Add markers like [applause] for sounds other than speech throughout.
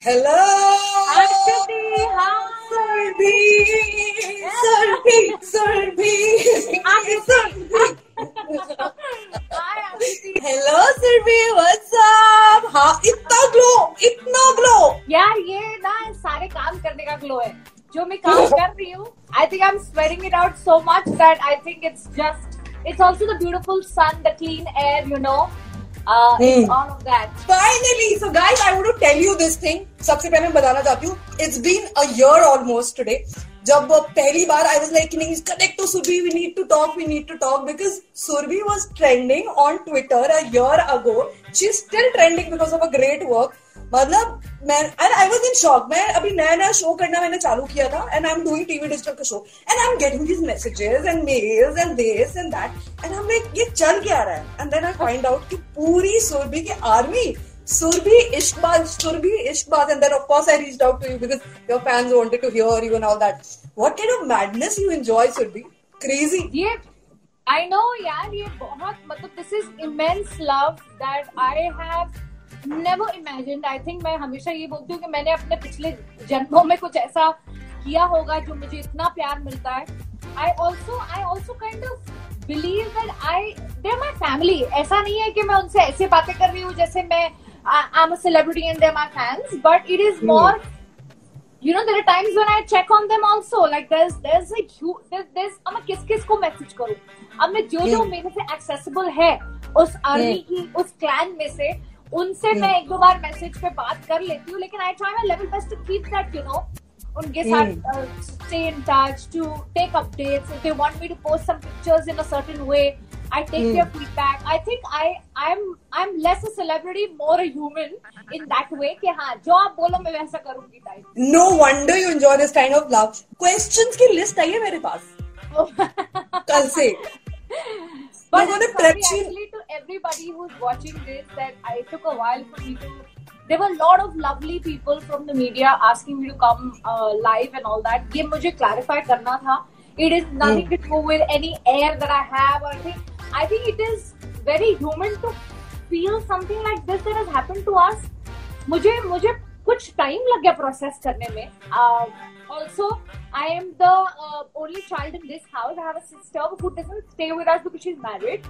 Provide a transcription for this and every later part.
Hello, Surbi. What's up? हाँ इतना glow इतना ग्लो यार ये ना सारे काम करने का ग्लो है। जो मैं काम [laughs] कर रही हूँ I think I am sweating it out so much that I think it's just it's also the beautiful sun the clean air you know बताना चाहती हूँ. जब पहली बार I was like we need to talk was trending on Twitter ago she still trending because of a great work मतलब मैं and I was in shock मैं, अभी नया नया शो करना मैंने चालू किया था and I am doing TV digital का show and I am getting this messages and mails and this and that and हम लाइक ये चल क्या रहा है? And then I find out कि पूरी सुरभि की army Surabhi Ishqbaaz Surabhi Ishqbaaz and then of course I reached out to you because your fans wanted to hear you and all that what kind of madness you enjoy Surabhi crazy ये I know यार, ये बहुत मतलब this is immense love that I have never imagined I think मैं हमेशा ये बोलती हूँ कि मैंने अपने पिछले जन्मों में कुछ ऐसा किया होगा जो मुझे इतना प्यार मिलता है। I also I also kind of believe that I they my family ऐसा नहीं है कि मैं उनसे ऐसे बातें कर रही हूँ जैसे मैं I am a celebrity and they my fans but it is more you know there are times when I check on them also. Like there's there's a huge there's, there's अब मैं किस किस को मैसेज करूँ। अब मैं जो जो. मेरे से एक्सेसिबल है उस आर्मी. की उस क्लैन में से उनसे मैं एक दो बार मैसेज पे बात कर लेती हूँ लेकिन I try my level best to keep that you know उनके साथ stay in touch to take updates if they want me to post some pictures in a certain way I take Hmm. their feedback. I think I I'm I'm less a celebrity, more a human in that way. कि हाँ जो आप बोलो मैं वैसा करूँगी type No wonder you enjoy this kind of love. Questions की list आई है मेरे पास कल से [laughs] But I'm gonna prep you. actually to everybody who's watching this that I took a while for me to. There were a lot of lovely people from the media asking me to come uh, live and all that. ये मुझे clarify करना था. It is nothing mm. to do with any air that I have or anything. I think it is very human to feel something like this that has happened to us. मुझे मुझे कुछ time लग गया process करने में Also I'm the only child in this house I have a sister who doesn't stay with us because she is married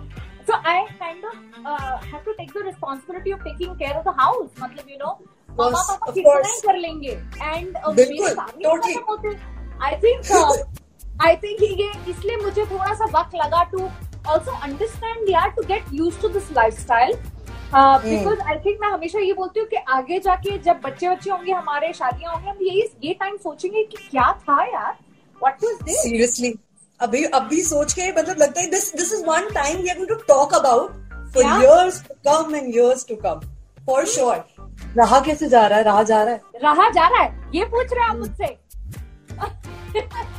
so I kind of have to take the responsibility of taking care of the house मतलब you know mamma Yes, पापा of कितना course. ही कर लेंगे and बिल्कुल, मेरे totally. खत्म होते आई think आई think ये इसलिए मुझे थोड़ा सा वक्त लगा टू ऑल्सो अंडरस्टैंड यार to get used to this lifestyle Because I think मैं हमेशा ये बोलती हूँ कि आगे जाके जब बच्चे बच्चे होंगे हमारे शादियाँ होंगी हम यही ये टाइम सोचेंगे कि क्या था यार? व्हाट वाज दिस सीरियसली अभी अभी सोच के मतलब लगता है this this is one time we are going to talk about for. Years to come and years to come for sure रहा कैसे जा रहा है? रहा जा रहा है। रहा जा रहा है। ये पूछ रहे हैं आप मुझसे। [laughs]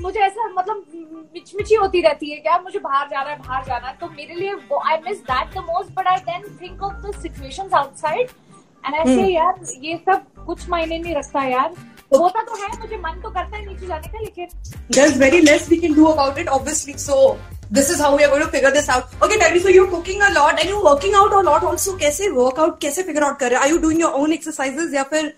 मुझे ऐसा मतलब मिचमिची होती रहती है क्या मुझे बाहर जाना है बाहर जाना है। तो मेरे लिए I miss that the most but I then think of the outside and I यार ये सब कुछ मायने नहीं रखता यार। होता तो है मुझे मन तो करता है नीचे जाने का लेकिन there very less we can do about it obviously so this is how we are going to figure this out okay Teddy, so you're cooking a lot and you're working out a lot also कैसे workout कैसे figure out कर रहे हैं are you doing your own exercises या फिर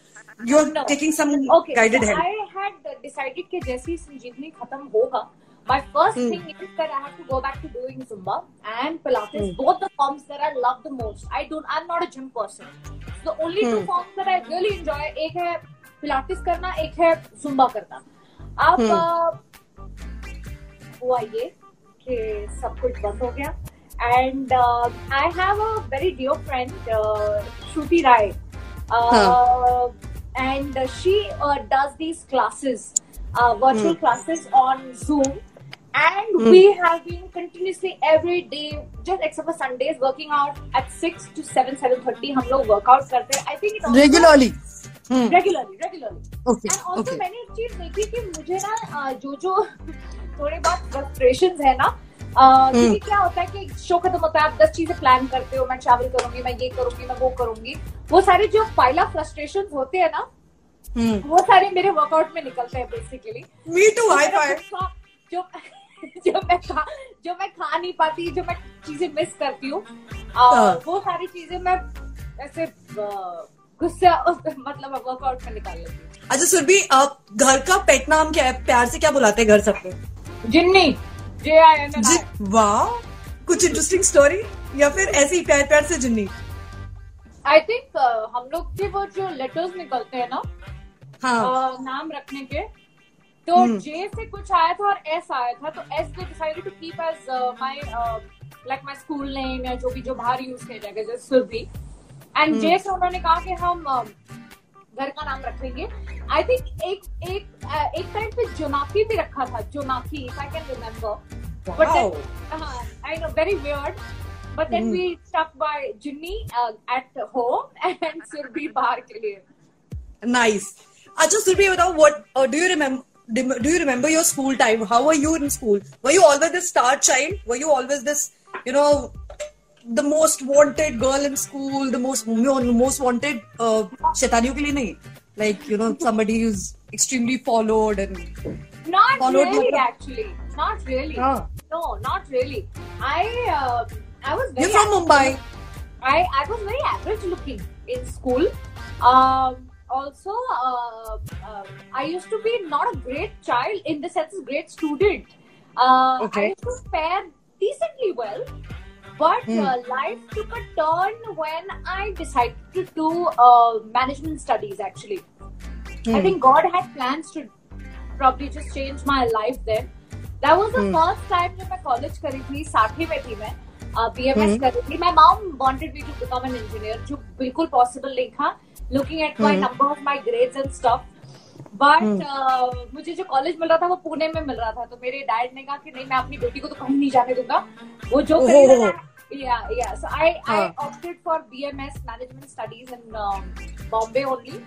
you're No. taking some Okay, guided so help I had decided कि जैसे ही संजीवनी खत्म होगा my first Hmm. thing is that I have to go back to doing Zumba and Pilates, Hmm. both the forms that I love the most. I don't, I'm not a gym person. So the only mm. two Hmm. forms that I really enjoy, एक है Pilates करना, एक है Zumba करना. अब Hmm. uh, हुआ ये के सब कुछ बंद हो गया। And I have a very dear friend Shruti Rai and she does these classes virtual classes on Zoom and we have been continuously every day just except Sundays working out at six to seven seven thirty हम लोग workout करते हैं। I think regularly regularly regularly and also मैंने एक चीज़ देखी कि मुझे ना जो जो थोड़ी बहुत फ्रस्ट्रेशन है ना अ, क्योंकि क्या होता है कि शो खत्म होता है आप दस चीज़ें प्लान करते हो मैं ट्रैवल करूँगी मैं ये करूँगी मैं वो करूँगी वो सारे जो पाइला फ्रस्ट्रेशन होते हैं ना हम्म। वो सारे मेरे वर्कआउट में निकलते हैं basically me to high five जो [laughs] जो मैं खा जो मैं खा नहीं पाती जो मैं चीज़ें मिस करती हूँ हाँ। वो सारी चीज़ें मैं ऐसे गुस्सा [laughs] मतलब वर्कआउट में निकाल लेती हूँ। अच्छा सुरभि आप घर का पेट नाम क्या है? प्यार से क्या बुलाते हैं घर सबको? जिन्नी जे आई एन जी वाह कुछ इंटरेस्टिंग स्टोरी या फिर ऐसे ही प्यार प्यार से जिन्नी आई थिंक uh, हम लोग के वो जो लेटर्स निकलते हैं ना हाँ अ, नाम रखने के तो हम्म। जे से कुछ आया था और एस आया था तो as they decided to keep as my like my school name या जो भी जो बाहर यूज़ किया जाएगा जैसे सुरभि एंड हम्म। जे से उन्होंने कहा कि हम अ, घर का नाम रखेंगे। आई थिंक एक एक एक टाइम पे जोनाकी भी रखा था Jonaki if I can remember but I know very weird but then we stuck by Jinni at home and Surabhi बाहर के लिए। नाइस अच्छा सुरभि बताओ what do you remember Do you remember your school time? How were you in school? Were you always this star child? Were you always this, you know, the most wanted girl in school, the most most wanted uh, shaitaniyo ke liye. Like you know somebody who's extremely followed and not followed really actually, not really. No, not really. I uh, I was very. You're from. Mumbai. I I was very average looking in school. Um, also, uh, uh, I used to be not a great child in the sense, great student. Uh, okay. I used to fare decently well, but Hmm. uh, life took a turn when I decided to do uh, management studies. Actually, I Hmm. think God had plans to probably just change my life then. That was the Hmm. first time जब मैं college करी थी साठी में थी मैं BMS Hmm. कर रही थी my mom wanted me to become an engineer जो बिल्कुल possible नहीं था looking at my Hmm. numbers my grades and stuff but Hmm. uh, मुझे जो कॉलेज मिल रहा था वो पुणे में मिल रहा था। तो मेरे डैड ने कहा कि नहीं मैं अपनी बेटी को तो कहीं नहीं जाने दूँगा। वो जो ओहो। करेगा yeah yeah. So I I opted for BMS management studies in um, Bombay only.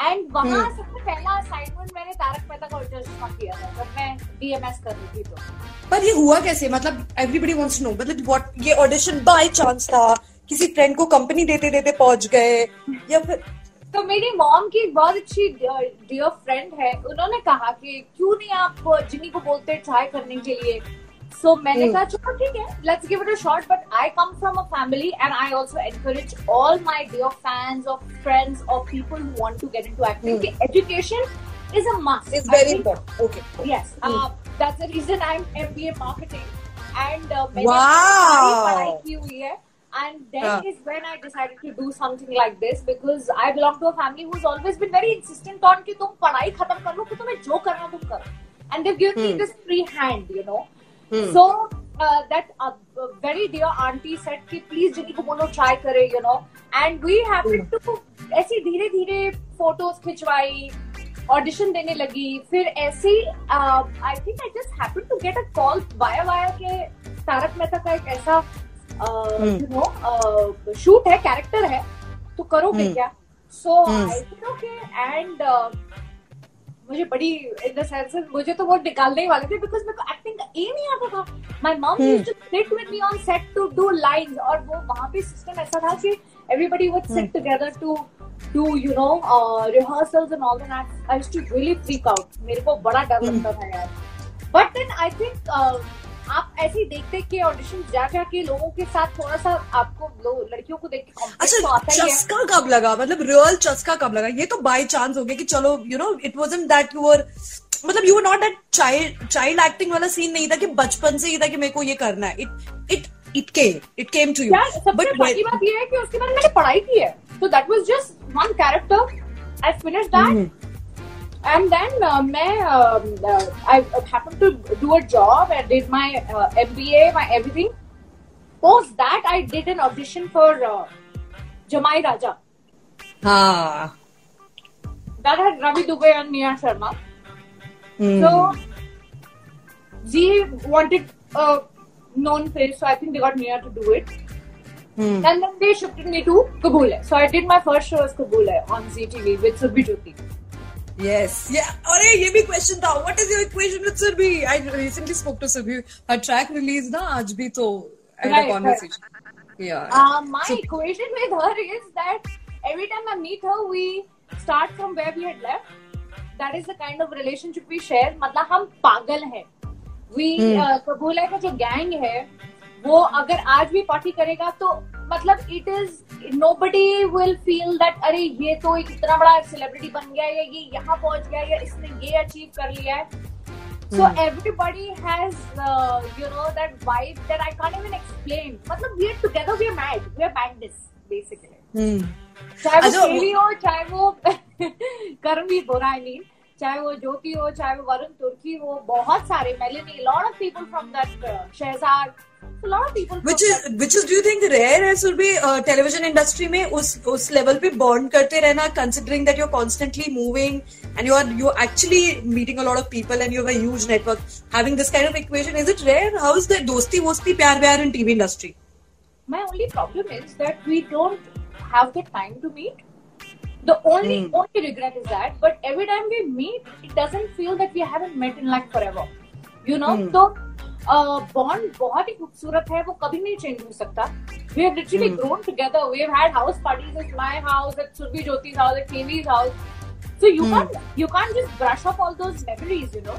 And वहाँ हम्म। सबसे पहला असाइनमेंट मैंने तारक मेहता का उल्टा चश्मा किया था। जब मैं बीएमएस कर रही थी तो। पर ये हुआ कैसे? मतलब एवरीबडी वांट्स नो मतलब व्हाट ये ऑडिशन बाय चांस था? किसी फ्रेंड को कंपनी देते देते पहुँच गए? या फिर तो मेरी मॉम की एक बहुत अच्छी डियर फ्रेंड है। उन्होंने कहा कि क्यों नहीं आप जिनी को बोलते ट्राई करने के लिए? सो मैंने हम्म। कहा चलो ठीक है let's give it a shot but I come from a family and I also encourage all my dear fans और फ्रेंड्स और people who want to get into acting कि education is a must it's very important okay uh, that's the reason I'm MBA marketing. And uh, मैंने पढ़ाई की हुई है. And then हाँ. is when I decided to do something like this because I belong to a family who's always been very insistent on कि तुम पढ़ाई खत्म कर लो कि तुम्हें जो करना तुम करो. And they've given hmm. me Hmm. this free hand, you know. Hmm. So uh, that uh, very dear auntie said कि please जिनी को बोलो try करे, you know. And we happened hmm. to ऐसे धीरे धीरे फ़ोटोज़ खिंचवाई ऑडिशन देने लगी फिर ऐसे I think I just happen to get a call via via के तारक मेहता का एक ऐसा Hmm. यू नो शूट है कैरेक्टर है तो करोगे Hmm. क्या सो. आई ओके एंड मुझे बड़ी इन द सेंस मुझे तो वो निकालने ही वाले थे बिकॉज़ मेरे को एक्टिंग का ए नहीं आता था my mom. Used to sit with me on set to do lines और वो वहाँ पे सिस्टम ऐसा था कि everybody would sit together to do you know rehearsals and all that I used to really freak out मेरे को बड़ा डर Hmm. लगता था यार बट देन आई थिंक आप ऐसे ही देख देख के ऑडिशन जा जा के लोगों के साथ थोड़ा सा आपको लड़कियों को देख के तो अच्छा है चस्का कब लगा? मतलब रियल चस्का कब लगा? ये तो बाय चांस हो गया कि चलो you know it wasn't that you were मतलब you were not that child child acting वाला सीन नहीं था कि बचपन से ही था कि मेरे को ये करना है। It it it came it came to you यार सबसे बड़ी बात ये है कि उसके बाद मैंने पढ़ाई की है। तो that was just one character I finish that and then uh, मैं um, uh, I happened to do a job and did my uh, MBA my everything post that I did an audition for uh, Jamai Raja हाँ that had Ravi Dubey and Nia Sharma Hmm. so Z wanted a known face so I think they got Nia to do it Hmm. And then they shifted me to Kabul. So I did my first show as Kabul on ZTV with Subhi Jyoti. Yes. Yeah. अरे ये भी question था what is your equation with Surbhi I recently spoke to Surbhi her track release ना आज भी तो Right, conversation yeah Uh, my So- equation with her is that every time I meet her, we start from where we had left. That is the kind of relationship we share. मतलब हम पागल हैं. We Hmm. uh, कबूल है का जो gang है वो अगर आज भी पार्टी करेगा तो मतलब it is nobody will feel that अरे ये तो एक इतना बड़ा सेलिब्रिटी बन गया है ये यहाँ पहुँच गया है या इसने ये अचीव कर लिया है So everybody has, uh, you know, that vibe that I can't even explain. मतलब we are together, we are mad, we are madness basically. Hmm. चाहे वो अच्छा, हो चाहे वो कर्मवीर बोरा आई मीन चाहे वो ज्योति हो चाहे वो वरुण तुर्की हो बहुत सारे मेलिनी lot of people from that Shahzad lot of people which is which is do you think rare है सुरभि टेलीविज़न इंडस्ट्री में उस उस लेवल पे बॉन्ड करते रहना considering that you're constantly moving and you are you're actually meeting a lot of people and you have a huge network having this kind of equation is it rare how is the dosti wosti pyar vyar in tv industry my only problem is that we don't have the time to meet. The only Hmm. only regret is that, but every time we meet, it doesn't feel that we haven't met in like forever. You know, Hmm. तो bond बहुत ही खूबसूरत है वो कभी नहीं change हो सकता। We have literally grown together we have had house parties in my house at Surbhi Jyoti house at KV's house so you can you can just brush up all those memories you know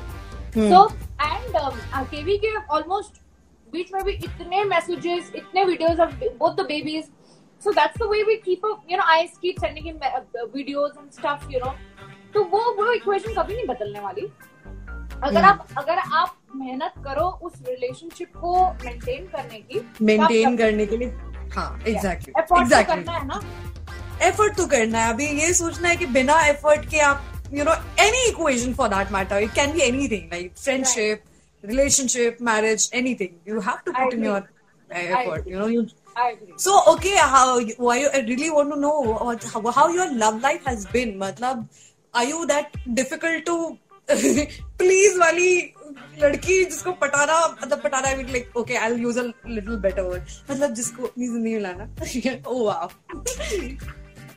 so and KV के almost बीच में भी इतने messages इतने videos of both the babies so that's the way we keep up you know I keep sending him videos and stuff you know तो वो वो equation कभी नहीं बदलने वाली। अगर hmm. आप अगर आप मेहनत करो उस रिलेशनशिप को मेंटेन करने की। मेंटेन करने के लिए हाँ एग्जैक्टली एफर्ट एग्जैक्टली करना है ना? एफर्ट तो करना है। अभी ये सोचना है कि बिना एफर्ट के आप you know any equation for that matter it can be anything like friendship relationship marriage anything you have to put in your effort you know you. So okay, how why you, I really want to know what, how, how your love life has been. मतलब are you that difficult to [laughs] please वाली लड़की जिसको पटाना मतलब पटाना भी like okay I will use a little better word मतलब जिसको अपनी ज़िंदगी में लाना। ओ wow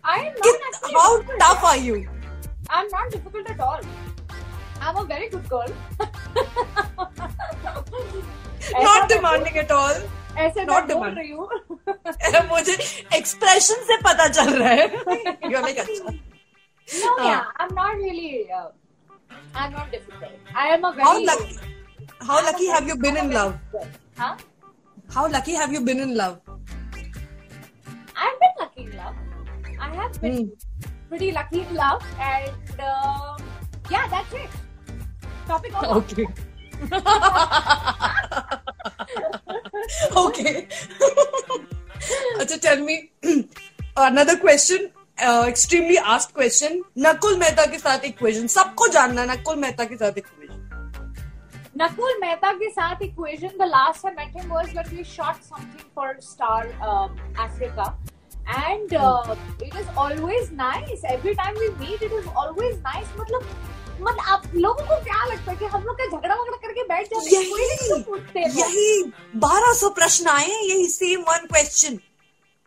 I am not how tough are you I am not difficult at all I am a very good girl not demanding at all ऐसे not demand रही [laughs] मुझे expression से पता चल रहा है। यू आर लाइक अच्छा. No, uh, yeah, I'm not really. Uh, I'm not difficult. I am a very. how I'm a lucky very- have you been I'm a in very love good girl. Huh? how lucky have you been in love I've been lucky in love. I have been Hmm. pretty lucky in love, and uh, yeah, that's it. Topic over. Okay. [laughs] okay. [laughs] अच्छा tell me [clears throat] another question uh, extremely asked question Nakul Mehta के साथ equation सबको जानना है नकुल मेहता के साथ equation Nakul Mehta के साथ equation. The last I met him was when we shot something for Star um, Africa, and uh, it is always nice. Every time we meet, it is always nice. मतलब मतलब आप लोगों को क्या लगता है कि हम लोग का झगड़ा वगड़ा करके बैठ जाते हैं कोई नहीं पूछते यही बारह सौ प्रश्न आए यही सेम वन क्वेश्चन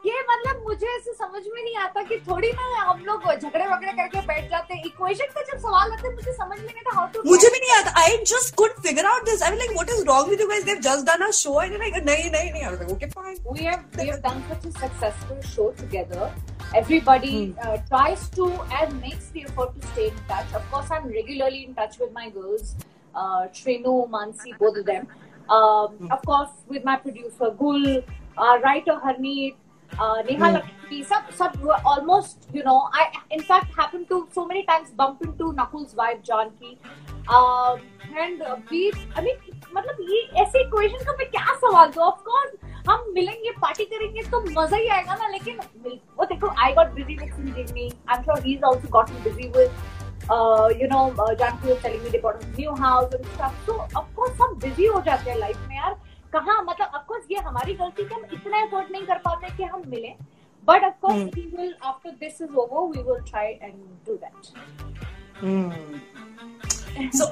ये मतलब मुझे ऐसे समझ में नहीं आता कि थोड़ी ना हम लोग झगड़े वगड़े करके बैठ जाते हैं। इक्वेशन का जब सवाल आते मुझे समझ में नहीं था हाउ टू मुझे भी नहीं आता। I just could figure out this I mean like what is wrong with you guys they have just done a show and like नहीं नहीं नहीं. I okay fine we have we have done such a successful show together everybody tries to and makes the effort to stay in touch of course I am regularly in touch with my girls Shrenu Mansi both of them of course with my producer Gul writer Harneet uh, Neha. Lakshmi, sub, sub were almost, you know, I in fact happened to so many times bump into Nakul's wife Janki. Um, and uh, I mean, मतलब ये ऐसे का मैं क्या सवाल दूँ of course हम मिलेंगे पार्टी करेंगे तो मज़ा ही आएगा ना लेकिन वो देखो I got busy with Sanjivani I am sure he is also busy with you know bought new house and stuff so of course हम बिज़ी हो जाते हैं लाइफ में यार कहाँ मतलब ऑफ़ कोर्स ये हमारी गलती कि हम इतना एफर्ट नहीं कर पाते कि हम मिले। But of course Hmm. We will after this is over we will try and do that so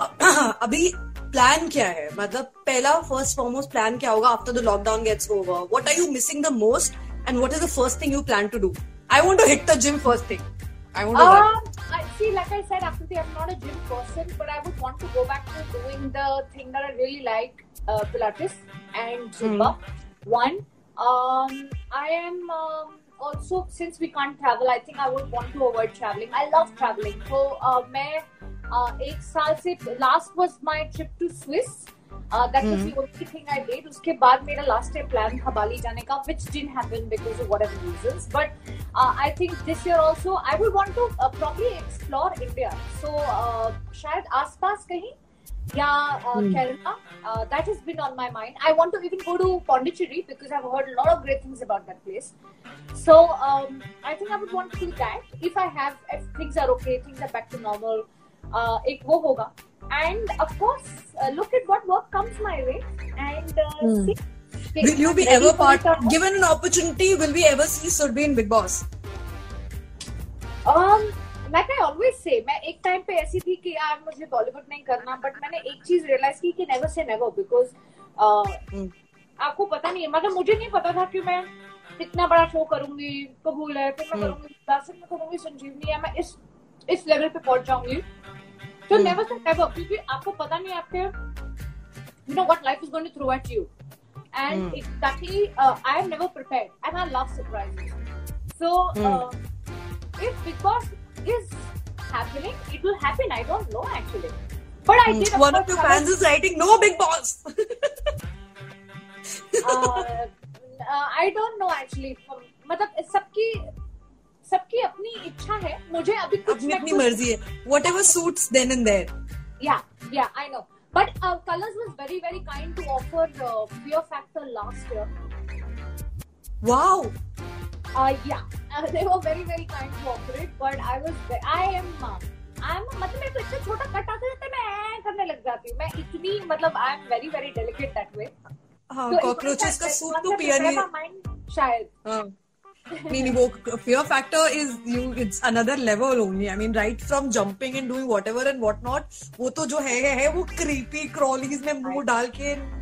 अभी प्लान क्या है? मतलब पहला फ़र्स्ट फॉरमोस्ट प्लान क्या होगा after the lockdown gets over what are you missing the most and what is the first thing you plan to do I want to hit the gym first thing I want to Um, I see, like I said, Akriti, I'm not a gym person, but I would want to go back to doing the thing that I really like, uh, Pilates and Zumba. One, um, I am um, also since we can't travel, I think I would want to avoid traveling. I love traveling. So uh, मैं uh, एक साल से last was my trip to Swiss. Uh, that was the only thing I did. उसके बाद मेरा last day plan था बाली जाने का, which didn't happen because of whatever reasons. But uh, I think this year also I would want to uh, probably explore India. So uh, शायद आसपास कहीं yeah, uh, mm. Kerala. Uh, that has been on my mind. I want to even go to Pondicherry because I've heard a lot of great things about that place. So um, I think I would want to do that if I have, if things are okay, things are back to normal. Uh, ek wo hoga. And of course, uh, look at what work comes my way and uh, mm. see. Okay, will you be ever part given an opportunity? Will we ever see Surbhi in Big Boss? Um, like I always say, मैं एक time पे ऐसी थी कि यार मुझे बॉलीवुड नहीं करना बट मैंने एक चीज़ रियलाइज़ की कि नेवर से नेवर बिकॉज़. आपको पता नहीं है मतलब मुझे नहीं पता था कि मैं इतना बड़ा शो करूँगी कबूल है फिर मैं Hmm. करूँगी दासिन में करूँगी संजीवनी है मैं इस इस लेवल पे पहुँच जाऊँगी तो. नेवर से नेवर क्योंकि आपको पता नहीं आपके you know what life is going to throw at you and Hmm. exactly uh, I am never prepared and I love surprises. So uh, if Big Boss is happening, it will happen. I don't know actually. But I Hmm. did One of your fans is writing, "No Big Boss." uh, uh, I don't know actually. मतलब सबकी सबकी अपनी इच्छा है मुझे अभी कुछ अपनी ना अपनी कुछ- मर्ज़ी है. Whatever suits then and there. Yeah, yeah, I know. But uh, Colors was very, very kind to offer uh, Fear Factor last year. Uh, yeah, uh, they were very very kind to offer it, but I was I am uh, I मतलब मेरे को इतना छोटा cut आता रहता है मैं करने लग जाती हूँ मैं इतनी मतलब I am very very delicate that way. हाँ So it कॉकरोचेस का सूप तो पिया नहीं शायद हाँ. नहीं नहीं वो fear factor is you it's another level only I mean right from jumping and doing whatever and what not वो तो जो है है, है वो creepy crawlies में मुँह डाल के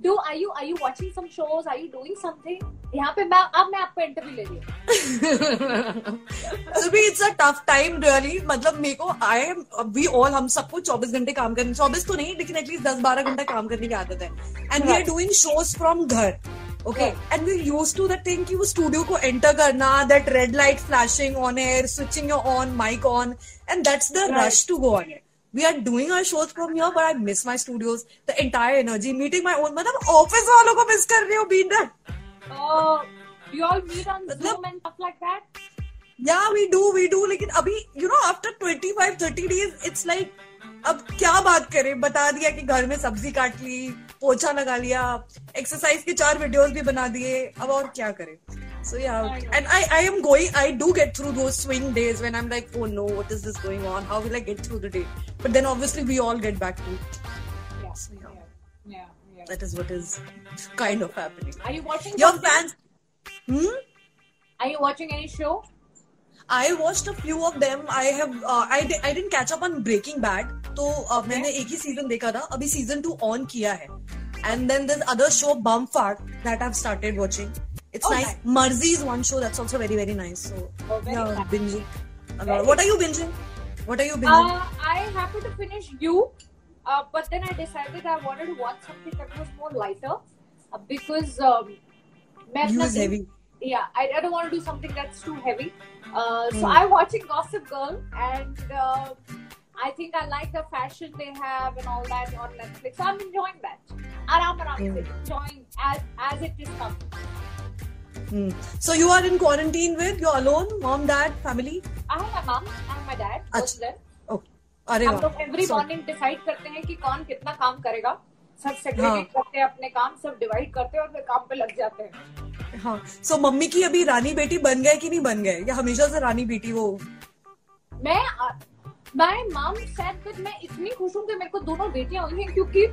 Do are you are you watching some shows? Are you doing something? यहाँ पे मैं अब मैं आपको इंटरव्यू ले रही हूँ [laughs] it's a tough time really मतलब मेरे को I am we all हम सबको 24 घंटे काम करने 24 तो नहीं लेकिन एटलीस्ट 10 12 घंटा काम करने की आदत है and we are. Doing shows from घर okay. And we use to that thing कि वो स्टूडियो को एंटर करना that red light flashing on air switching your on mic on and that's the. Rush to go on it We are doing our shows from here, but I miss my studios, the entire energy, meeting my own. मतलब office वालों को miss कर रही हूँ being there. Uh, do you all meet on मतलब- Zoom and stuff like that? Yeah, we do, we do. लेकिन अभी you know after 25, 30 days, it's like अब क्या बात करें बता दिया कि घर में सब्ज़ी काट ली पोछा लगा लिया एक्सरसाइज के चार वीडियोस भी बना दिए अब और क्या करें so yeah and I I am going I do get through those swing days when I'm like oh no what is this going on how will I get through the day but then obviously we all get back to it. Yeah. So, yeah. Yeah. Yeah. yeah. that is what is kind of happening Are you watching? your something? fans hmm Are you watching any show? I watched a few of them. I have uh, I di- I didn't catch up on Breaking Bad. तो uh, मैंने एक ही season देखा था अभी season two on किया है and then this other show बम्फाट that I started watching it's oh, nice. nice. Marzi is one show that's also very, very nice. So, oh, very yeah, binging. Uh, what are you binging? What are you uh, binging? Uh, I happened to finish you, uh, but then I decided I wanted to watch something that was more lighter uh, because um, you is heavy. Yeah, I, I, don't want to do something that's too heavy. So hmm. I'm watching Gossip Girl, and um, I think I like the fashion they have and all that on Netflix. So I'm enjoying that. Aram Aram, mm. enjoying as as it is coming. Hmm. so you are in quarantine with you're alone mom dad family? I have my mom, I have my dad, both them. oh अरे हम लोग every So- morning decide करते हैं कि कौन कितना काम करेगा। सब सेग्रीगेट करते हैं अपने काम सब डिवाइड करते हैं और फिर काम पे लग जाते हैं। हाँ. सो मम्मी की अभी रानी बेटी बन गए कि नहीं बन गए? या हमेशा से रानी बेटी वो? मैं माय मॉम सेड दैट मैं इतनी खुश हूँ कि मेरे को दोनों बेटियाँ हुई हैं क्योंकि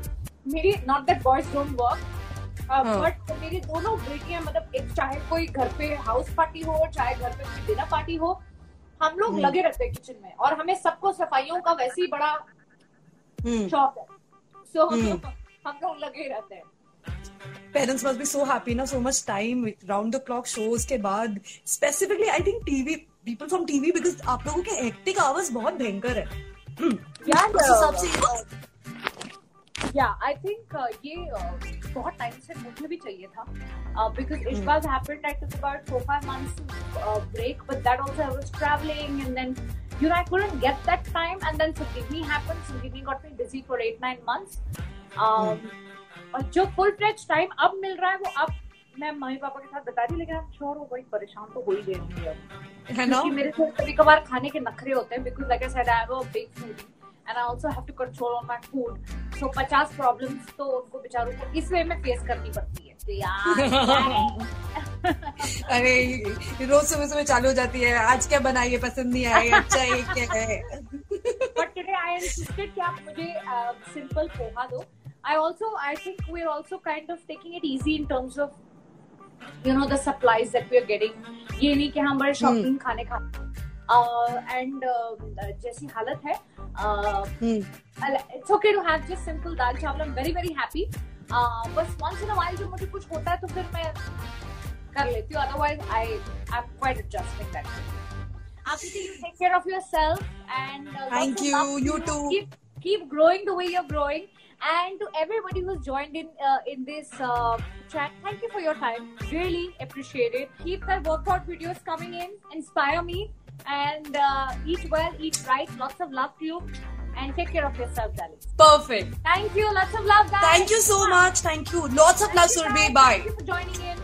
मेरी not that boys don't work हाँ। बट मेरी दोनों बेटियाँ मतलब एक चाहे कोई घर पे हाउस पार्टी हो चाहे घर पे कोई डिनर पार्टी हो हम लोग हम्म। लगे रहते हैं किचन में। और हमें सबको सफाइयों का वैसे ही बड़ा हम्म। शौक है। सो हम्म। हम लोग लगे रहते हैं। Parents must be so happy ना so much time with round the clock shows के बाद। Specifically I think TV people from TV because आप लोगों के hectic hours बहुत भयंकर है। यार उस हिसाब से या आई थिंक ये uh, बहुत टाइम से मुझे भी चाहिए था because happened I took about 4 5 months break but that also I was travelling and then you know I couldn't get that time and then Sugini happened Sugini got me busy for 8 9 months. Um, और जो full fledge time अब मिल रहा है वो अब मैं mummy papa के साथ बता रही लेकिन आप श्योर हो वही परेशान तो हो ही गए होंगे अब। मेरे से कभी कभार खाने के नखरे होते हैं because like I said I have a big food and I also have to control on my food so 50 problems तो उनको बेचारों को इस वे में फेस करनी पड़ती है। तो यार [laughs] अरे रोज सुबह सुबह चालू हो जाती है। आज क्या बनाइए? पसंद नहीं आए अच्छा ये क्या है? बट टुडे आई इंसिस्टेड कि आप मुझे सिंपल पोहा दो। I also I think we're also kind of taking it easy in terms of you know the supplies that we're getting. ये नहीं कि हम बड़े शौकीन खाने खा एंड जैसी हालत है it's okay to have just simple dal chawal I am very very happy बस वंस इन अ व्हाइल जब मुझे कुछ होता है तो फिर मैं कर लेती हूँ otherwise I I am quite adjusting that Akriti, you take care of yourself and uh, Thank lots of you. love to You too. Keep, keep growing the way you're growing. And to everybody who's joined in uh, in this uh, chat, thank you for your time. Really appreciate it. Keep the workout videos coming in. Inspire me and uh, eat well, eat right. Lots of love to you. And take care of yourself, darling. perfect Thank you. Lots of love, guys. thank you so much thank you lots of love Thank Surabhi guys. bye Thank you for joining in.